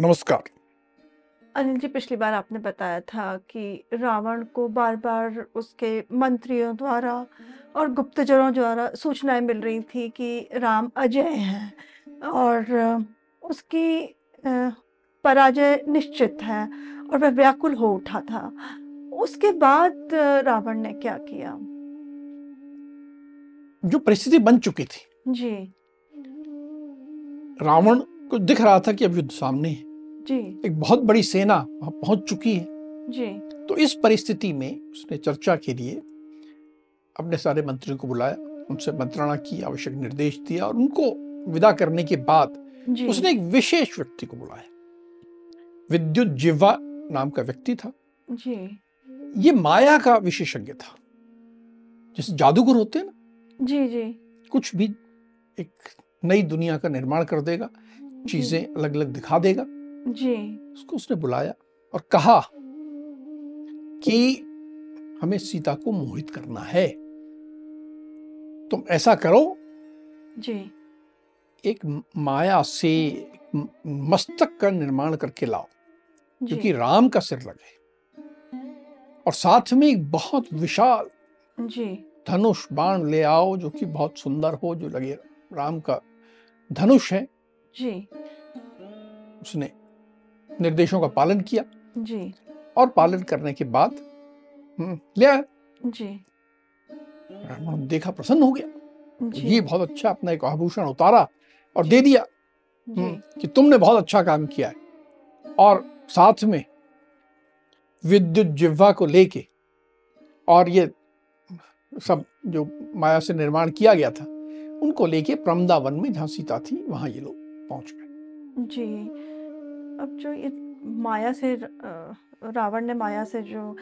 नमस्कार। अनिल जी पिछली बार आपने बताया था कि रावण को बार बार उसके मंत्रियों द्वारा और गुप्तचरों द्वारा सूचनाएँ मिल रही थी कि राम अजय हैं और उसकी पराजय निश्चित है और वह व्याकुल हो उठा था। उसके बाद रावण ने क्या किया? जो परिस्थिति बन चुकी थी। जी। रावण को दिख रहा था कि अब युद्ध सामने है। जी। एक बहुत बड़ी सेना वहाँ पहुँच चुकी है। जी। तो इस परिस्थिति में उसने चर्चा के लिए अपने सारे मंत्रियों को बुलाया उनसे मंत्रणा की आवश्यक निर्देश दिया और उनको विदा करने के बाद उसने एक विशेष व्यक्ति को बुलाया। विद्युत जिह्वा नाम का व्यक्ति था। जी। ये माया का विशेषज्ञ था। जैसे जादूगर होते हैं ना। जी जी। कुछ भी एक नई दुनिया का निर्माण कर देगा। चीज़ें अलग अलग दिखा देगा। जी। उसको उसने बुलाया और कहा कि हमें सीता को मोहित करना है। तुम ऐसा करो। जी। एक माया से मस्तक का निर्माण करके लाओ जी। क्योंकि राम का सिर लगे। और साथ में एक बहुत विशाल जी। धनुष बाण ले आओ जो कि बहुत सुंदर हो जो लगे। राम का धनुष है। जी। उसने निर्देशों का पालन किया जी। और पालन करने के बाद हम्म, ले आया। जी। रावण देखा प्रसन्न हो गया। जी। ये बहुत अच्छा अपना एक आभूषण उतारा और दे दिया हम्म, कि तुमने बहुत अच्छा काम किया है। और साथ में विद्युत जिह्वा को लेके और ये सब जो माया से निर्माण किया गया था उनको लेके प्रमदावन में जहाँ सीता थी वहाँ ये लोग पहुँच गए। जी। अब जो ये माया से रावण ने माया से जो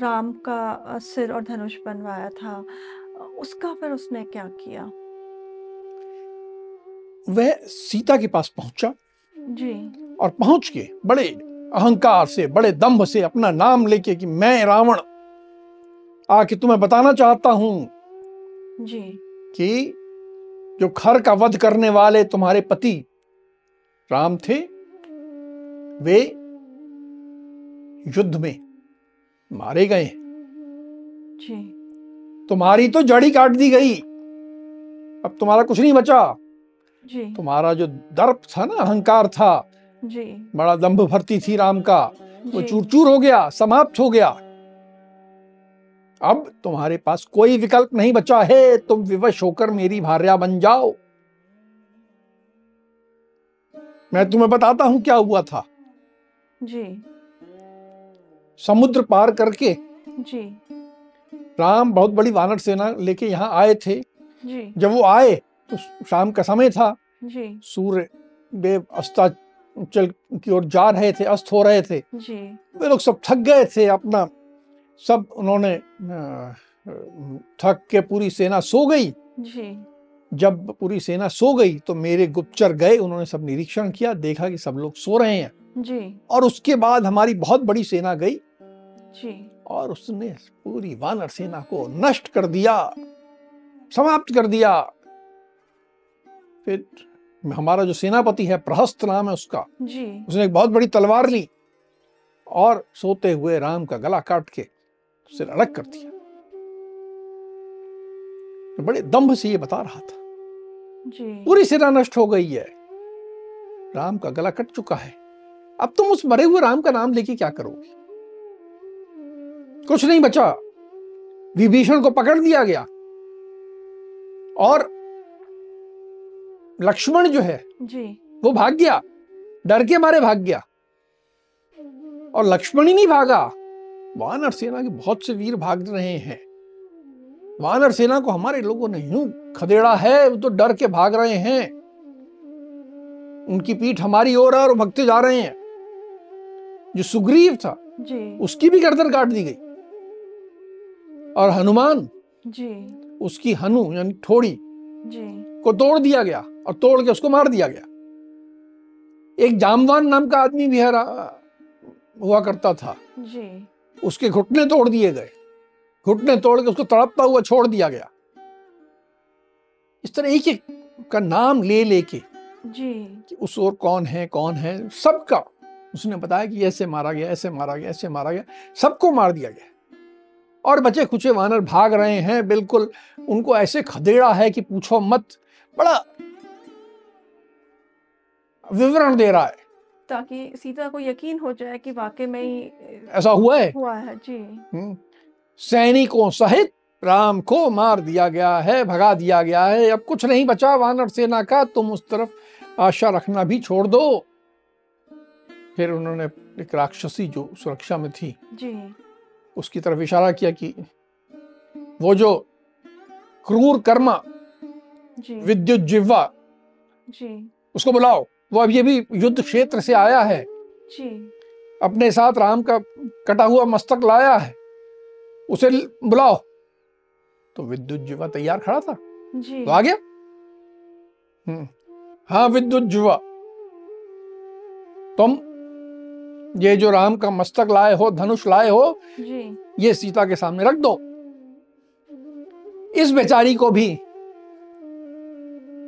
राम का सिर और धनुष बनवाया था उसका फिर उसने क्या किया? वह सीता के पास पहुँचा जी। और पहुँच के बड़े अहंकार से बड़े दंभ से अपना नाम लेके कि मैं रावण आके तुम्हें बताना चाहता हूँ जी। कि जो खर का वध करने वाले तुम्हारे पति राम थे वे युद्ध में मारे गए। जी। तुम्हारी तो जड़ी काट दी गई। अब तुम्हारा कुछ नहीं बचा। जी। तुम्हारा जो दर्प था ना अहंकार था जी। बड़ा दंभ भरती थी राम का वो चूर चूर हो गया समाप्त हो गया। अब तुम्हारे पास कोई विकल्प नहीं बचा है। तुम विवश होकर मेरी भार्या बन जाओ। मैं तुम्हें बताता हूँ क्या हुआ था। जी। समुद्र पार करके जी। राम बहुत बड़ी वानर सेना लेके यहाँ आए थे। जी। जब वो आए तो शाम का समय था। जी। सूर्य देव अस्ता चल की ओर जा रहे थे अस्त हो रहे थे। जी। वे लोग सब थक गए थे अपना। सब उन्होंने थक के पूरी सेना सो गई। जी। जब पूरी सेना सो गई तो मेरे गुप्तचर गए उन्होंने सब निरीक्षण किया देखा कि सब लोग सो रहे हैं। जी। और उसके बाद हमारी बहुत बड़ी सेना गई। जी। और उसने पूरी वानर सेना को नष्ट कर दिया समाप्त कर दिया। फिर हमारा जो सेनापति है प्रहस्त नाम है उसका। जी। उसने एक बहुत बड़ी तलवार ली और सोते हुए राम का गला काट के सिर अलग कर दिया। तो बड़े दम्भ से ये बता रहा था। पूरी सेना नष्ट हो गई है। राम का गला कट चुका है। अब तुम उस मरे हुए राम का नाम लेके क्या करोगे? कुछ नहीं बचा। विभीषण को पकड़ दिया गया। और लक्ष्मण जो है जी। वो भाग गया। डर के मारे भाग गया। और लक्ष्मण ही नहीं भागा। वानर सेना के बहुत से वीर भाग रहे हैं। वानर सेना को हमारे लोगों ने यूँ खदेड़ा है वो तो डर के भाग रहे हैं। उनकी पीठ हमारी ओर है और भगते जा रहे हैं। जो सुग्रीव था जी। उसकी भी गर्दन काट दी गई। और हनुमान जी। उसकी हनु यानी ठोड़ी जी। को तोड़ दिया गया और तोड़ के उसको मार दिया गया। एक जामवान नाम का आदमी भी हुआ करता था। जी। उसके घुटने तोड़ दिए गए। घुटने तोड़ के उसको तड़पता हुआ छोड़ दिया गया। इस तरह एक एक का नाम ले लेके जी। कि उस ओर कौन है कौन है सबका उसने बताया कि ऐसे मारा गया ऐसे मारा गया ऐसे मारा गया सबको मार दिया गया। और बचे खुचे वानर भाग रहे हैं बिल्कुल उनको ऐसे खदेड़ा है कि पूछो मत बड़ा विवरण दे रहा है। ताकि सीता को यकीन हो जाए कि वाकई में ही ऐसा हुआ है? हुआ है जी। हम्म। सैनिकों सहित राम को मार दिया गया है भगा दिया गया है। अब कुछ नहीं बचा वानर सेना का तुम उस तरफ़ आशा रखना भी छोड़ दो। फिर उन्होंने एक राक्षसी जो सुरक्षा में थी जी। उसकी तरफ़ इशारा किया कि वो जो क्रूर कर्मा विद्युत जिह्वा उसको बुलाओ। वो अब ये भी युद्ध क्षेत्र से आया है। जी। अपने साथ राम का कटा हुआ मस्तक लाया है। उसे बुलाओ। तो विद्युत जुवा तैयार खड़ा था। जी। तो आ गया। हम्म, हाँ विद्युत जुवा। तुम ये जो राम का मस्तक लाए हो धनुष लाए हो जी। ये सीता के सामने रख दो। इस बेचारी को भी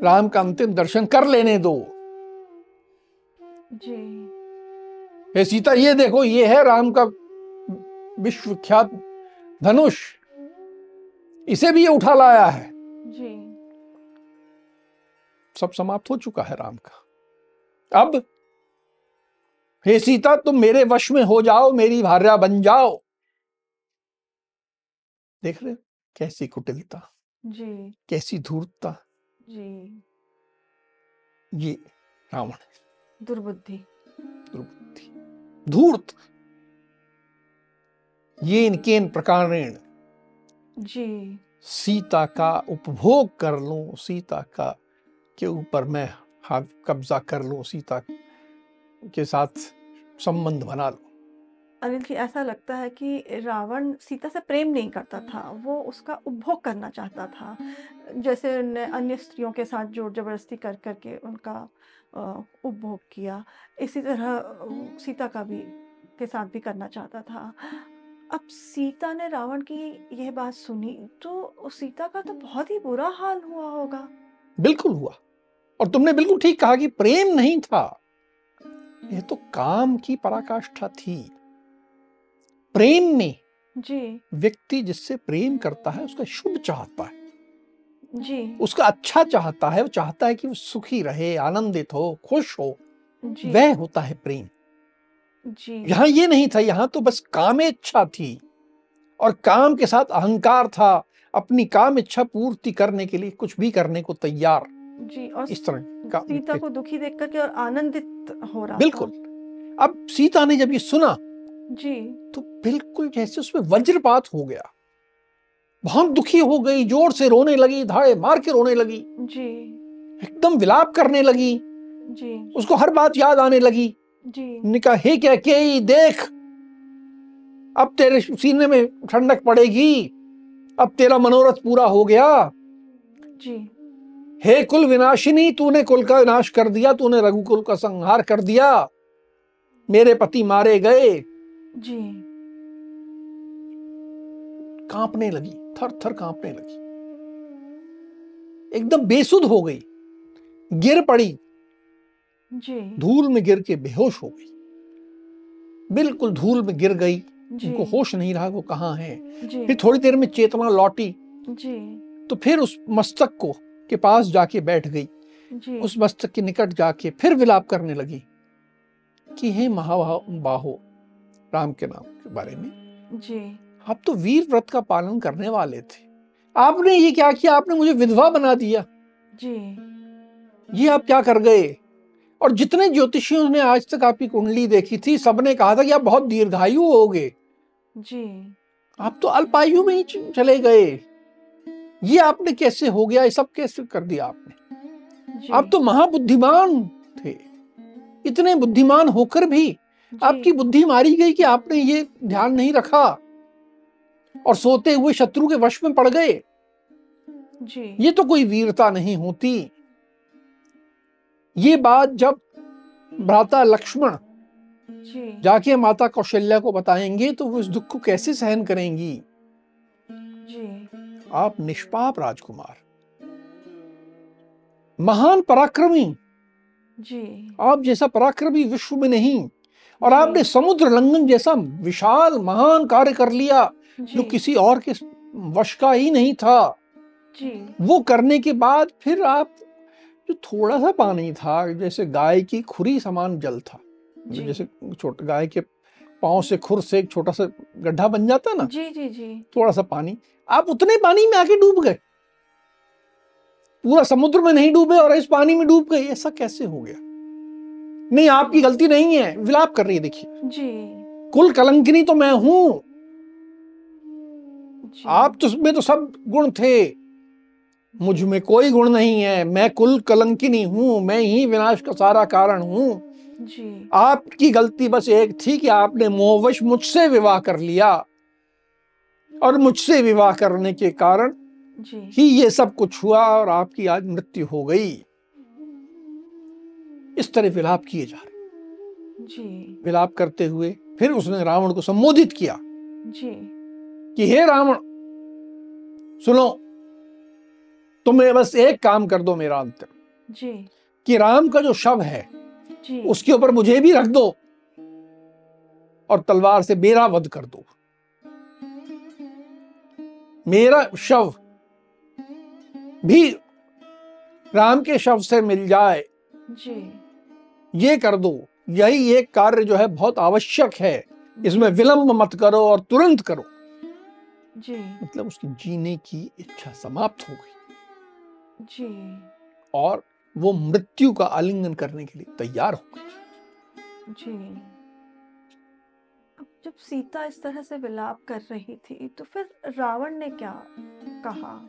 राम का अंतिम दर्शन कर लेने दो। जी। हे सीता ये देखो ये है राम का विश्वविख्यात धनुष इसे भी ये उठा लाया है। जी। सब समाप्त हो चुका है राम का। अब हे सीता तुम मेरे वश में हो जाओ मेरी भार्या बन जाओ। देख रहे कैसी कुटिलता जी। कैसी धूर्तता। जी। ये रावण दुर्बुद्धि। दुर्बुद्धि। धूर्त। येन केन प्रकारेण जी। सीता का उपभोग कर लूँ सीता का के ऊपर मैं हाथ कब्जा कर लूँ सीता के साथ संबंध बना लूँ। अनिल जी ऐसा लगता है कि रावण सीता से प्रेम नहीं करता था वो उसका उपभोग करना चाहता था। जैसे अन्य स्त्रियों के साथ ज़ोर ज़बरदस्ती कर करके उनका उपभोग किया इसी तरह सीता का भी के साथ भी करना चाहता था। अब सीता ने रावण की यह बात सुनी तो सीता का तो बहुत ही बुरा हाल हुआ होगा। बिल्कुल हुआ। और तुमने बिल्कुल ठीक कहा कि प्रेम नहीं था। यह तो काम की पराकाष्ठा थी। प्रेम में जी। व्यक्ति जिससे प्रेम करता है उसका शुभ चाहता है। जी। उसका अच्छा चाहता है वो चाहता है कि वो सुखी रहे आनंदित हो खुश हो। वह होता है प्रेम। यहाँ ये नहीं था यहाँ तो बस कामेच्छा थी और काम के साथ अहंकार था अपनी काम इच्छा पूर्ति करने के लिए कुछ भी करने को तैयार। जी और इस तरह का सीता को दुखी देख करके और आनंदित हो रहा बिल्कुल। अब सीता ने जब ये सुना जी। तो बिल्कुल जैसे उसमें वज्रपात हो गया। बहुत दुखी हो गई ज़ोर से रोने लगी धाड़े मार के रोने लगी। जी। एकदम विलाप करने लगी। जी। उसको हर बात याद आने लगी। ने कहा हे क्या के देख अब तेरे सीने में ठंडक पड़ेगी अब तेरा मनोरथ पूरा हो गया। जी। हे कुल विनाशिनी तूने कुल का विनाश कर दिया तूने रघुकुल का संहार कर दिया। मेरे पति मारे गए। जी। कांपने लगी थर थर कांपने लगी। एकदम बेसुध हो गई। गिर पड़ी जी। धूल में गिर के बेहोश हो गई। बिल्कुल धूल में गिर गई। उनको होश नहीं रहा वो कहाँ है। फिर थोड़ी देर में चेतना लौटी। जी। तो फिर उस मस्तक को के पास जाके बैठ गई। उस मस्तक के निकट जाके फिर विलाप करने लगी कि हे महाबाहो राम के नाम के बारे में। जी। आप तो वीर व्रत का पालन करने वाले थे। आपने ये क्या किया? आपने मुझे विधवा बना दिया। जी। ये आप क्या कर गए? और जितने ज्योतिषियों ने आज तक आपकी कुंडली देखी थी सबने कहा था कि आप बहुत दीर्घायु होगे। जी। आप तो अल्पायु में ही चले गए। ये आपने कैसे हो गया ये सब कैसे कर दिया आपने? आप तो महाबुद्धिमान थे। इतने बुद्धिमान होकर भी आपकी बुद्धि मारी गई कि आपने ये ध्यान नहीं रखा। और सोते हुए शत्रु के वश में पड़ गए। जी। ये तो कोई वीरता नहीं होती। ये बात जब भ्राता लक्ष्मण जाके माता कौशल्या को बताएँगे तो वो इस दुख को कैसे सहन करेंगी? जी। आप निष्पाप राजकुमार। महान पराक्रमी। जी। आप जैसा पराक्रमी विश्व में नहीं और आपने समुद्र लंघन जैसा विशाल महान कार्य कर लिया जो किसी और के वश का ही नहीं था। जी। वो करने के बाद फिर आप जो थोड़ा सा पानी था जैसे गाय की खुरी समान जल था। जैसे छोटा गाय के पाँव से खुर से एक छोटा सा गड्ढा बन जाता है ना जी जी जी। थोड़ा सा पानी आप उतने पानी में आके डूब गए। पूरा समुद्र में नहीं डूबे और इस पानी में डूब गए ऐसा कैसे हो गया? नहीं आपकी गलती नहीं है विलाप कर रही है देखिए। जी। कुल कलंकिनी तो मैं हूँ। आप तो में तो सब गुण थे। मुझमें कोई गुण नहीं है मैं कुल कलंकिनी हूँ मैं ही विनाश का सारा कारण हूँ। आपकी गलती बस एक थी कि आपने मोहवश मुझसे विवाह कर लिया। और मुझसे विवाह करने के कारण जी। ही ये सब कुछ हुआ और आपकी आज मृत्यु हो गई। इस तरह विलाप किए जा रहे। जी। विलाप करते हुए फिर उसने रावण को संबोधित किया जी। कि हे रावण सुनो तुम्हें बस एक काम कर दो मेरा अंतर। जी। कि राम का जो शव है जी। उसके ऊपर मुझे भी रख दो और तलवार से मेरा वध कर दो। मेरा शव भी राम के शव से मिल जाए जी। ये कर दो। यही एक कार्य जो है बहुत आवश्यक है। इसमें विलंब मत करो और तुरंत करो। जी। मतलब उसकी जीने की इच्छा समाप्त हो गई। जी। और वो मृत्यु का आलिंगन करने के लिए तैयार हो गई। जी। अब जब सीता इस तरह से विलाप कर रही थी तो फिर रावण ने क्या कहा?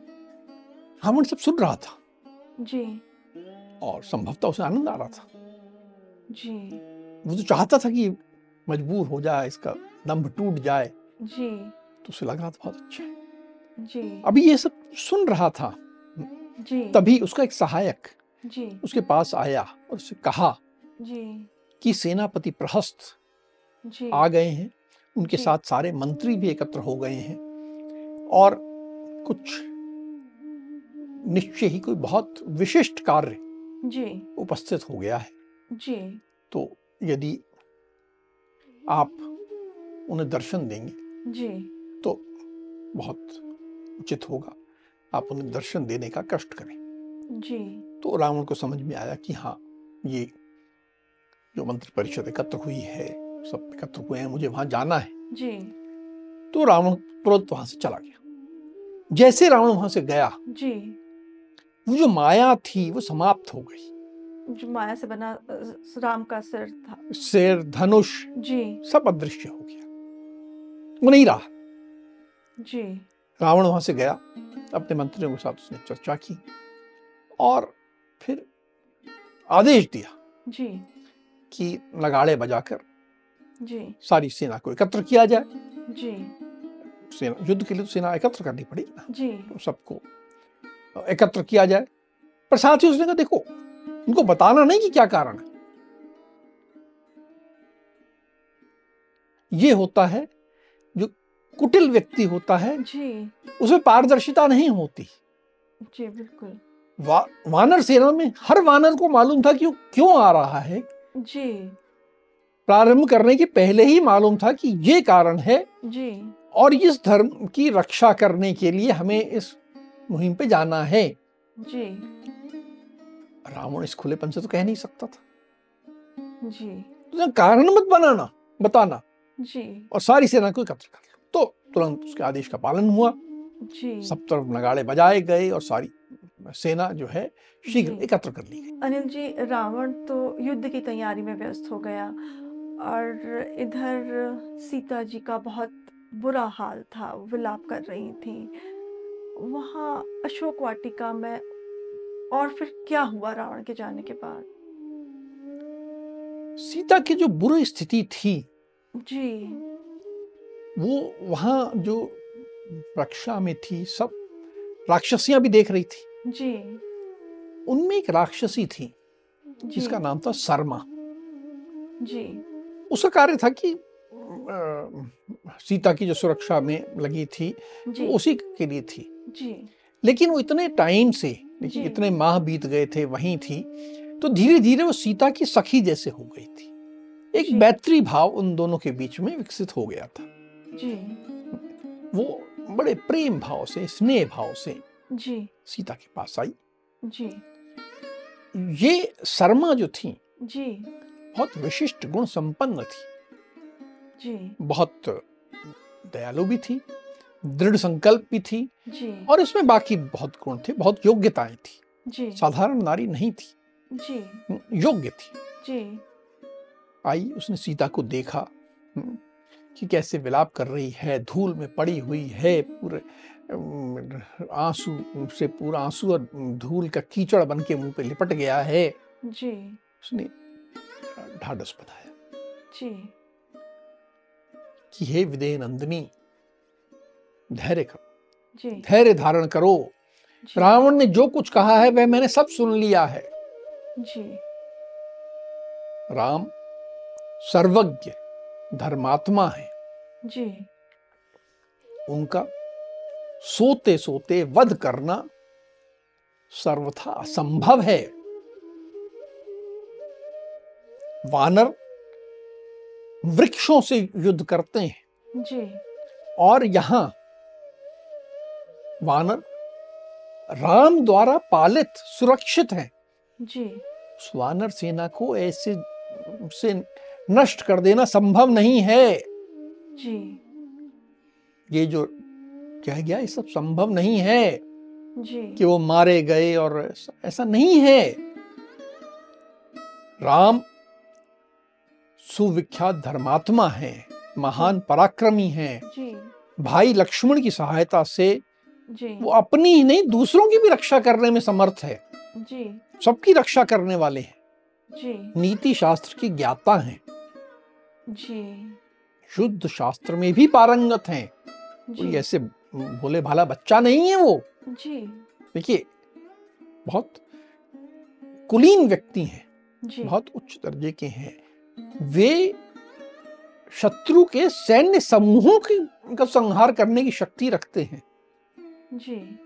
रावण सब सुन रहा था। जी। और संभवतः उसे आनंद आ रहा था। जी। वो तो चाहता था कि मजबूर हो जाए इसका दम्भ टूट जाए। जी। तो उसे लग रहा था बहुत अच्छा। है जी। अभी ये सब सुन रहा था। जी। तभी उसका एक सहायक जी। उसके पास आया और उससे कहा जी। कि सेनापति प्रहस्त जी। आ गए हैं। उनके साथ सारे मंत्री भी एकत्र हो गए हैं। और कुछ निश्चय ही कोई बहुत विशिष्ट कार्य जी। उपस्थित हो गया है। जी। तो यदि आप उन्हें दर्शन देंगे जी। तो बहुत उचित होगा। आप उन्हें दर्शन देने का कष्ट करें। जी। तो रावण को समझ में आया कि हाँ ये जो मंत्री परिषद एकत्र हुई है सब एकत्र हुए हैं मुझे वहाँ जाना है। जी। तो रावण तुरंत वहाँ से चला गया। जैसे रावण वहाँ से गया जी। वो जो माया थी वो समाप्त हो गई। जो माया से बना राम का सिर था। शेर धनुष जी। सब अदृश्य हो गया। वो नहीं रहा। जी। रावण वहाँ से गया। अपने मंत्रियों के साथ उसने चर्चा की और फिर आदेश दिया जी। कि नगाड़े बजाकर जी। सारी सेना को एकत्र किया जाए। जी। सेना युद्ध के लिए तो सेना एकत्र करनी पड़ेगी ना। जी। तो सबको एकत्र किया जाए। पर साथ ही उसने कहा देखो उनको बताना नहीं कि क्या कारण है। ये होता है कुटिल व्यक्ति होता है जी। उसमें पारदर्शिता नहीं होती। जी बिल्कुल। वा, वानर सेना में हर वानर को मालूम था कि वो क्यों आ रहा है। जी। प्रारंभ करने के पहले ही मालूम था कि ये कारण है जी। और इस धर्म की रक्षा करने के लिए हमें इस मुहिम पे जाना है। जी। रावण इस खुलेपन से तो कह नहीं सकता था। जी। तो कारण मत बनाना बताना जी। और सारी सेना को एकत्र कर तुरंत उसके आदेश का पालन हुआ। जी। सब तरफ़ नगाड़े बजाए गए और सारी सेना जो है शीघ्र एकत्र कर ली गई। अनिल जी रावण तो युद्ध की तैयारी में व्यस्त हो गया और इधर सीता जी का बहुत बुरा हाल था विलाप कर रही थी। वहाँ अशोक वाटिका में और फिर क्या हुआ रावण के जाने के बाद? सीता की जो बुरी स्थिति थी जी। वो वहाँ जो रक्षा में थी सब राक्षसियाँ भी देख रही थी। जी। उनमें एक राक्षसी थी जिसका नाम था शर्मा। जी। उसका कार्य था कि सीता की जो सुरक्षा में लगी थी वो उसी के लिए थी। जी। लेकिन वो इतने टाइम से इतने माह बीत गए थे वहीं थी तो धीरे धीरे वो सीता की सखी जैसे हो गई थी। एक जी। मैत्री भाव उन दोनों के बीच में विकसित हो गया था। जी। वो बड़े प्रेम भाव से स्नेह भाव से जी। सीता के पास आई। जी। ये शर्मा जो थी जी। बहुत विशिष्ट गुण संपन्न थी। जी। बहुत दयालु भी थी दृढ़ संकल्प भी थी जी। और इसमें बाकी बहुत गुण थे बहुत योग्यताएँ थी। जी। साधारण नारी नहीं थी। जी। योग्य थी। जी। आई उसने सीता को देखा कि कैसे विलाप कर रही है धूल में पड़ी हुई है पूरे आँसू से पूरा आँसू और धूल का कीचड़ बन के मुँह पे लिपट गया है। जी। उसने ढाढ़स बताया जी। कि हे विदेह नंदिनी धैर्य करो। जी। धैर्य धारण करो। रावण ने जो कुछ कहा है वह मैंने सब सुन लिया है। जी। राम सर्वज्ञ। धर्मात्मा है। जी। उनका सोते सोते वध करना सर्वथा असंभव है। वानर वृक्षों से युद्ध करते हैं। जी। और यहाँ वानर राम द्वारा पालित सुरक्षित है। जी। वानर सेना को ऐसे से नष्ट कर देना संभव नहीं है। जी। ये जो कह गया ये सब संभव नहीं है जी। कि वो मारे गए और ऐसा, नहीं है। राम सुविख्यात धर्मात्मा है महान पराक्रमी है। जी। भाई लक्ष्मण की सहायता से जी। वो अपनी ही नहीं दूसरों की भी रक्षा करने में समर्थ है। जी। सबकी रक्षा करने वाले हैं। नीति शास्त्र की ज्ञाता हैं। जी। युद्ध शास्त्र में भी पारंगत हैं। कोई जी ऐसे भोले भाला बच्चा नहीं है वो। जी। देखिए बहुत कुलीन व्यक्ति हैं जी। बहुत उच्च दर्जे के हैं। वे शत्रु के सैन्य समूहों की का संहार करने की शक्ति रखते हैं। जी।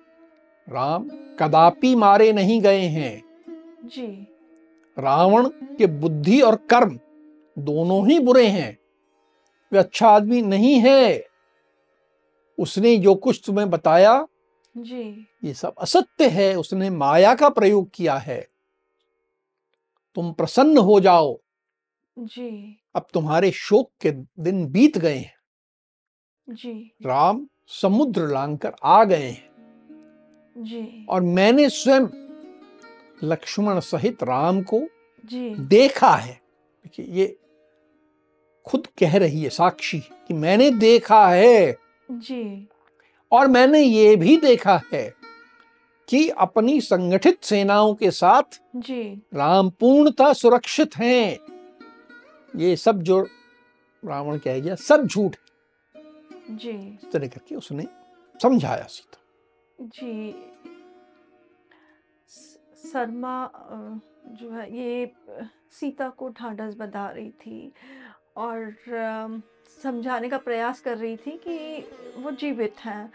राम कदापि मारे नहीं गए हैं। जी। रावण के बुद्धि और कर्म दोनों ही बुरे हैं। वे अच्छा आदमी नहीं है। उसने जो कुछ तुम्हें बताया जी। ये सब असत्य है। उसने माया का प्रयोग किया है। तुम प्रसन्न हो जाओ। जी। अब तुम्हारे शोक के दिन बीत गए हैं। जी। राम समुद्र लांघकर आ गए हैं। जी। और मैंने स्वयं लक्ष्मण सहित राम को जी। देखा है। देखिए ये खुद कह रही है साक्षी कि मैंने देखा है। जी। और मैंने ये भी देखा है कि अपनी संगठित सेनाओं के साथ जी। राम पूर्णतः सुरक्षित हैं। ये सब जो रावण कह गया सब झूठ है। जी। इस तरह करके उसने समझाया सीता। जी। शर्मा जो है ये सीता को ढांढस बंधा रही थी। और समझाने का प्रयास कर रही थी कि वो जीवित हैं।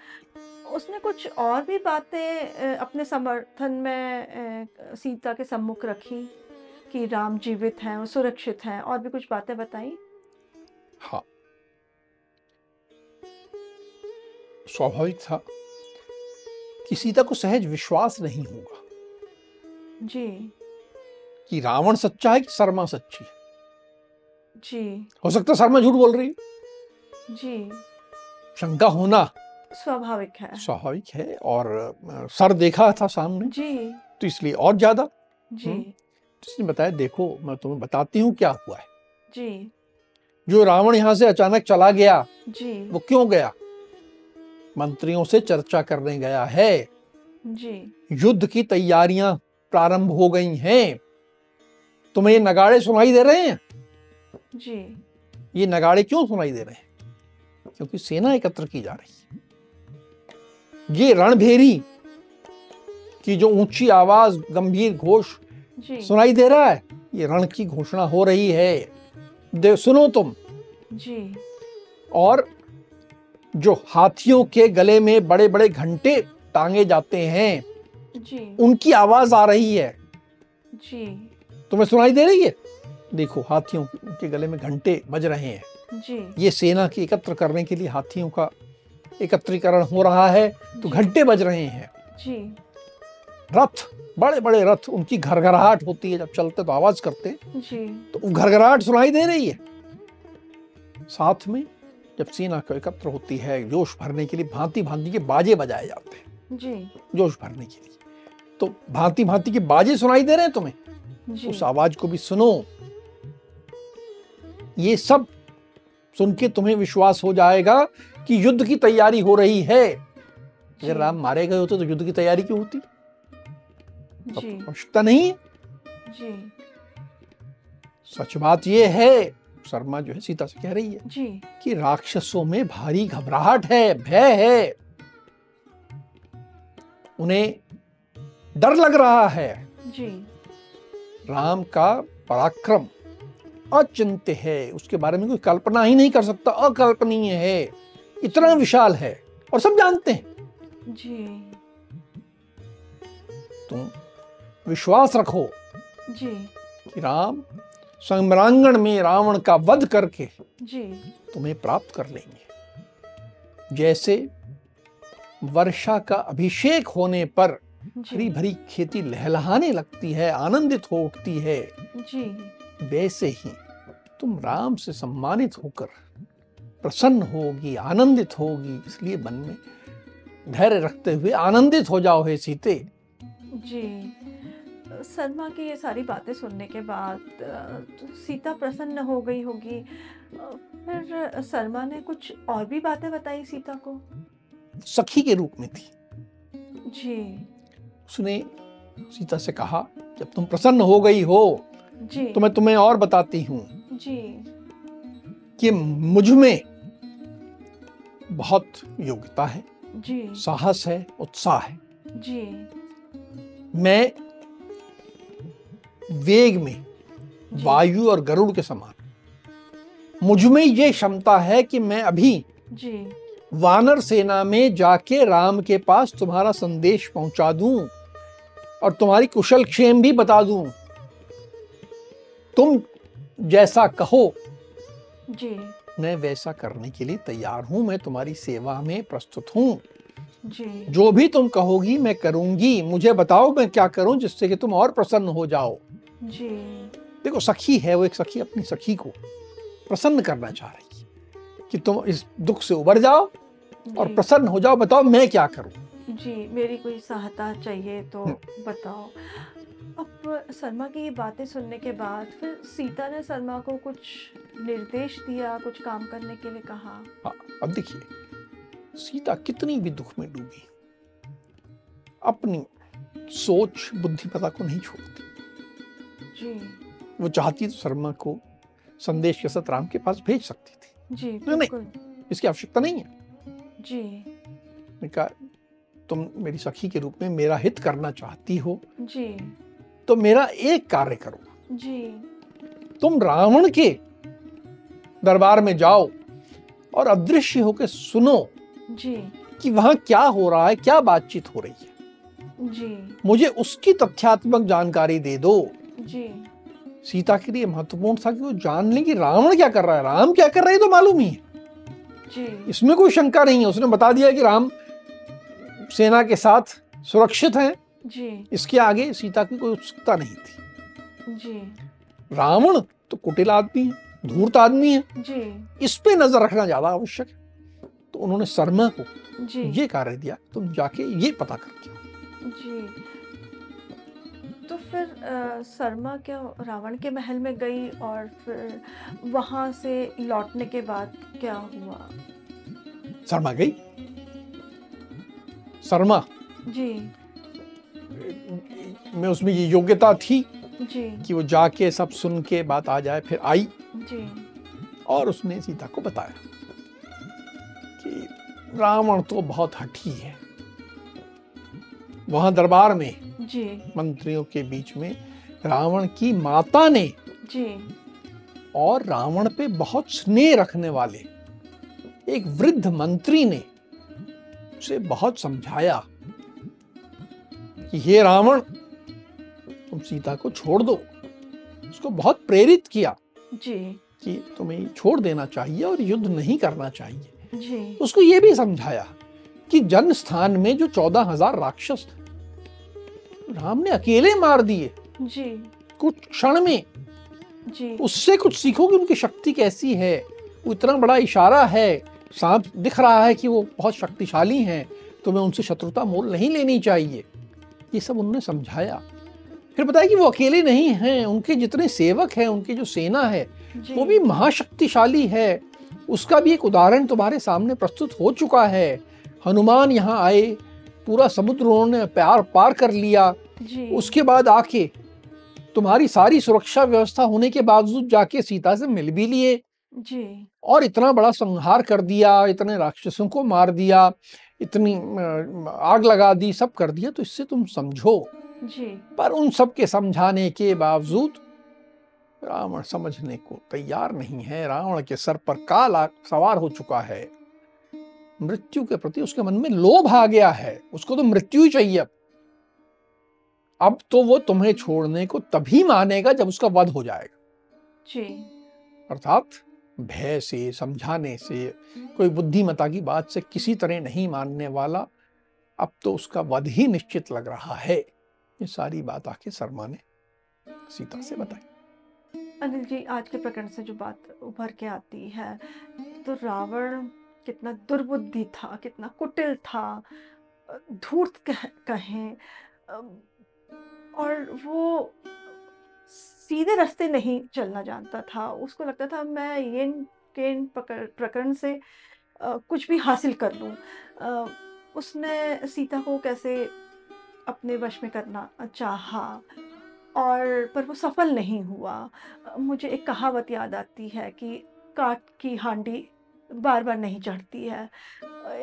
उसने कुछ और भी बातें अपने समर्थन में सीता के सम्मुख रखी कि राम जीवित हैं वो सुरक्षित हैं और भी कुछ बातें बताई? हाँ। स्वाभाविक था कि सीता को सहज विश्वास नहीं होगा। जी। कि रावण सच्चा है कि शर्मा सच्ची है। जी। हो सकता है शर्मा झूठ बोल रही। है जी। शंका होना। स्वाभाविक है। स्वाभाविक है और सर देखा था सामने। जी। तो इसलिए और ज़्यादा। जी। हम्म। तो उसने बताया देखो मैं तुम्हें बताती हूँ क्या हुआ है। जी। जो रावण यहाँ से अचानक चला गया जी। वो क्यों गया? मंत्रियों से चर्चा करने गया है। जी। युद्ध की तैयारियाँ प्रारंभ हो गई हैं। तुम्हें ये नगाड़े सुनाई दे रहे हैं? जी। ये नगाड़े क्यों सुनाई दे रहे हैं? क्योंकि सेना एकत्र की जा रही है। ये रणभेरी की जो ऊँची आवाज़ गंभीर घोष सुनाई दे रहा है ये रण की घोषणा हो रही है। दे सुनो तुम। जी। और जो हाथियों के गले में बड़े बड़े घंटे टांगे जाते हैं जी। उनकी आवाज़ आ रही है। जी। तुम्हें सुनाई दे रही है? देखो हाथियों के गले में घंटे बज रहे हैं। जी। ये सेना की एकत्र करने के लिए हाथियों का एकत्रीकरण हो रहा है तो घंटे बज रहे हैं। जी। रथ बड़े बड़े रथ उनकी घरघराहट होती है। जब चलते तो आवाज़ करते जी। तो वो घरघराहट सुनाई दे रही है। साथ में जब सेना को एकत्र होती है जोश भरने के लिए भांति भांति के बाजे बजाए जाते हैं। जी। जोश भरने के लिए। तो भांति भांति के बाजे सुनाई दे रहे हैं तुम्हें। उस आवाज़ को भी सुनो। ये सब सुन के तुम्हें विश्वास हो जाएगा कि युद्ध की तैयारी हो रही है। अगर राम मारे गए होते तो युद्ध की तैयारी क्यों होती? आवश्यकता नहीं जी। सच बात यह है शर्मा जो है सीता से कह रही है जी। कि राक्षसों में भारी घबराहट है भय है। उन्हें डर लग रहा है। जी। राम का पराक्रम अचिंत्य है। उसके बारे में कोई कल्पना ही नहीं कर सकता। अकल्पनीय है। इतना विशाल है। और सब जानते हैं। जी। तुम विश्वास रखो जी। कि राम संग्रांगण में रावण का वध करके जी। तुम्हें प्राप्त कर लेंगे। जैसे वर्षा का अभिषेक होने पर हरी भरी खेती लहलहाने लगती है आनंदित हो उठती है। जी। वैसे ही तुम राम से सम्मानित होकर प्रसन्न होगी आनंदित होगी इसलिए मन में धैर्य रखते हुए आनंदित हो जाओ हे सीते। जी शर्मा की ये सारी बातें सुनने के बाद तो सीता प्रसन्न हो गई होगी। फिर शर्मा ने कुछ और भी बातें बताई सीता को? सखी के रूप में थी। जी। उसने सीता से कहा जब तुम प्रसन्न हो गई हो जी। तो मैं तुम्हें और बताती हूँ जी। कि मुझमें बहुत योग्यता है जी। साहस है उत्साह है। जी। मैं वेग में वायु और गरुड़ के समान। मुझमें ये क्षमता है कि मैं अभी जी। वानर सेना में जाके राम के पास तुम्हारा संदेश पहुँचा दूँ और तुम्हारी कुशल क्षेम भी बता दूँ। तुम जैसा कहो। जी। मैं वैसा करने के लिए तैयार हूँ मैं तुम्हारी सेवा में प्रस्तुत हूँ। जी। भी तुम कहोगी मैं करूँगी। मुझे बताओ मैं क्या करूँ जिससे कि तुम और प्रसन्न हो जाओ। जी। देखो सखी है वो एक सखी अपनी सखी को प्रसन्न करना चाह रही है कि तुम इस दुख से उबर जाओ और प्रसन्न हो जाओ बताओ मैं क्या करूँ? जी मेरी कोई सहायता चाहिए तो बताओ। अब शर्मा की ये बातें सुनने के बाद फिर सीता ने शर्मा को कुछ निर्देश दिया कुछ काम करने के लिए कहा। हाँ अब देखिए सीता कितनी भी दुख में डूबी अपनी सोच बुद्धिमता को नहीं छोड़ती। जी। वो चाहती तो शर्मा को संदेश के साथ राम के पास भेज सकती थी। जी नहीं। बिल्कुल। इसकी आवश्यकता नहीं है। जी। कहा तुम मेरी सखी के रूप में मेरा हित करना चाहती हो। जी। तो मेरा एक कार्य करो। जी। तुम रावण के दरबार में जाओ और अदृश्य होकर सुनो जी। कि वहाँ क्या हो रहा है क्या बातचीत हो रही है। जी। मुझे उसकी तथ्यात्मक जानकारी दे दो। जी। सीता के लिए महत्वपूर्ण था कि वो जान ले कि रावण क्या कर रहा है। राम क्या कर रहे हैं तो मालूम ही है। जी। इसमें कोई शंका नहीं है। उसने बता दिया कि राम सेना के साथ सुरक्षित हैं। जी। इसके आगे सीता की कोई उत्सुकता नहीं थी। जी। रावण तो कुटिल आदमी है धूर्त आदमी है। जी। इस पे नज़र रखना ज़्यादा आवश्यक है। तो उन्होंने शर्मा को जी। ये कार्य दिया तुम जाके ये पता करके आओ। जी। तो फिर शर्मा क्या रावण के महल में गई और फिर वहाँ से लौटने के बाद क्या हुआ? शर्मा गई? शर्मा जी। में उसमें ये योग्यता थी जी। कि वो जाके सब सुन के बात आ जाए फिर आई। जी। और उसने सीता को बताया कि रावण तो बहुत हठी है। वहाँ दरबार में जी। मंत्रियों के बीच में रावण की माता ने जी। और रावण पे बहुत स्नेह रखने वाले एक वृद्ध मंत्री ने उसे बहुत समझाया। कि हे रावण तुम सीता को छोड़ दो। उसको बहुत प्रेरित किया जी। कि तुम्हें छोड़ देना चाहिए और युद्ध नहीं करना चाहिए। जी। उसको ये भी समझाया कि जन स्थान में जो चौदह हज़ार राक्षस राम ने अकेले मार दिए। जी। कुछ क्षण में जी। उससे कुछ सीखो कि उनकी शक्ति कैसी है। वो इतना बड़ा इशारा है सांप दिख रहा है कि वो बहुत शक्तिशाली हैं तुम्हें उनसे शत्रुता मोल नहीं लेनी चाहिए। ये सब उन्होंने समझाया। फिर बताया कि वो अकेले नहीं हैं उनके जितने सेवक हैं उनकी जो सेना है वो भी महाशक्तिशाली है। उसका भी एक उदाहरण तुम्हारे सामने प्रस्तुत हो चुका है। हनुमान यहाँ आए पूरा समुद्र उन्होंने प्यार पार कर लिया। जी। उसके बाद आके तुम्हारी सारी सुरक्षा व्यवस्था होने के बावजूद जाके सीता से मिल भी लिए। जी। और इतना बड़ा संहार कर दिया इतने राक्षसों को मार दिया। इतनी आग लगा दी सब कर दिया तो इससे तुम समझो। जी। पर उन सब के समझाने के बावजूद रावण समझने को तैयार नहीं है। रावण के सर पर काल सवार हो चुका है। मृत्यु के प्रति उसके मन में लोभ आ गया है। उसको तो मृत्यु ही चाहिए अब। अब तो वो तुम्हें छोड़ने को तभी मानेगा जब उसका वध हो जाएगा। जी। अर्थात भय से समझाने से कोई बुद्धिमता की बात से किसी तरह नहीं मानने वाला अब तो उसका वध ही निश्चित लग रहा है। ये सारी बात आके शर्मा ने सीता से बताई। अनिल जी आज के प्रकरण से जो बात उभर के आती है तो रावण कितना दुर्बुद्धि था कितना कुटिल था धूर्त कह, कहें और वो सीधे रास्ते नहीं चलना जानता था। उसको लगता था मैं ये के प्रकरण से अ, कुछ भी हासिल कर लूँ। उसने सीता को कैसे अपने वश में करना चाहा और पर वो सफल नहीं हुआ। मुझे एक कहावत याद आती है कि काट की हांडी बार बार नहीं चढ़ती है।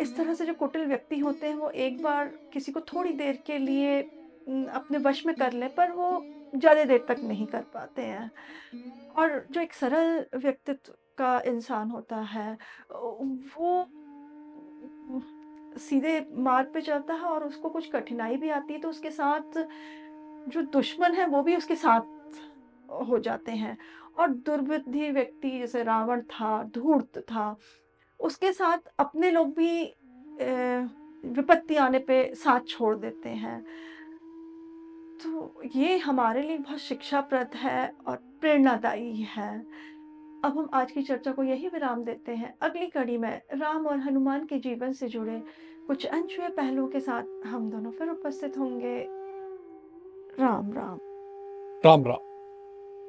इस तरह से जो कुटिल व्यक्ति होते हैं वो एक बार किसी को थोड़ी देर के लिए अपने वश में कर लें पर वो ज़्यादा देर तक नहीं कर पाते हैं। और जो एक सरल व्यक्तित्व का इंसान होता है, वो सीधे मार्ग पे चलता है और उसको कुछ कठिनाई भी आती है तो उसके साथ जो दुश्मन है, वो भी उसके साथ हो जाते हैं। और दुर्बुद्धि व्यक्ति जैसे रावण था, धूर्त था, उसके साथ अपने लोग भी विपत्ति आने पे साथ छोड़ देते हैं। तो ये हमारे लिए बहुत शिक्षाप्रद है और प्रेरणादायी है। अब हम आज की चर्चा को यही विराम देते हैं। अगली कड़ी में राम और हनुमान के जीवन से जुड़े कुछ अनछुए पहलुओं के साथ हम दोनों फिर उपस्थित होंगे। राम राम। राम राम।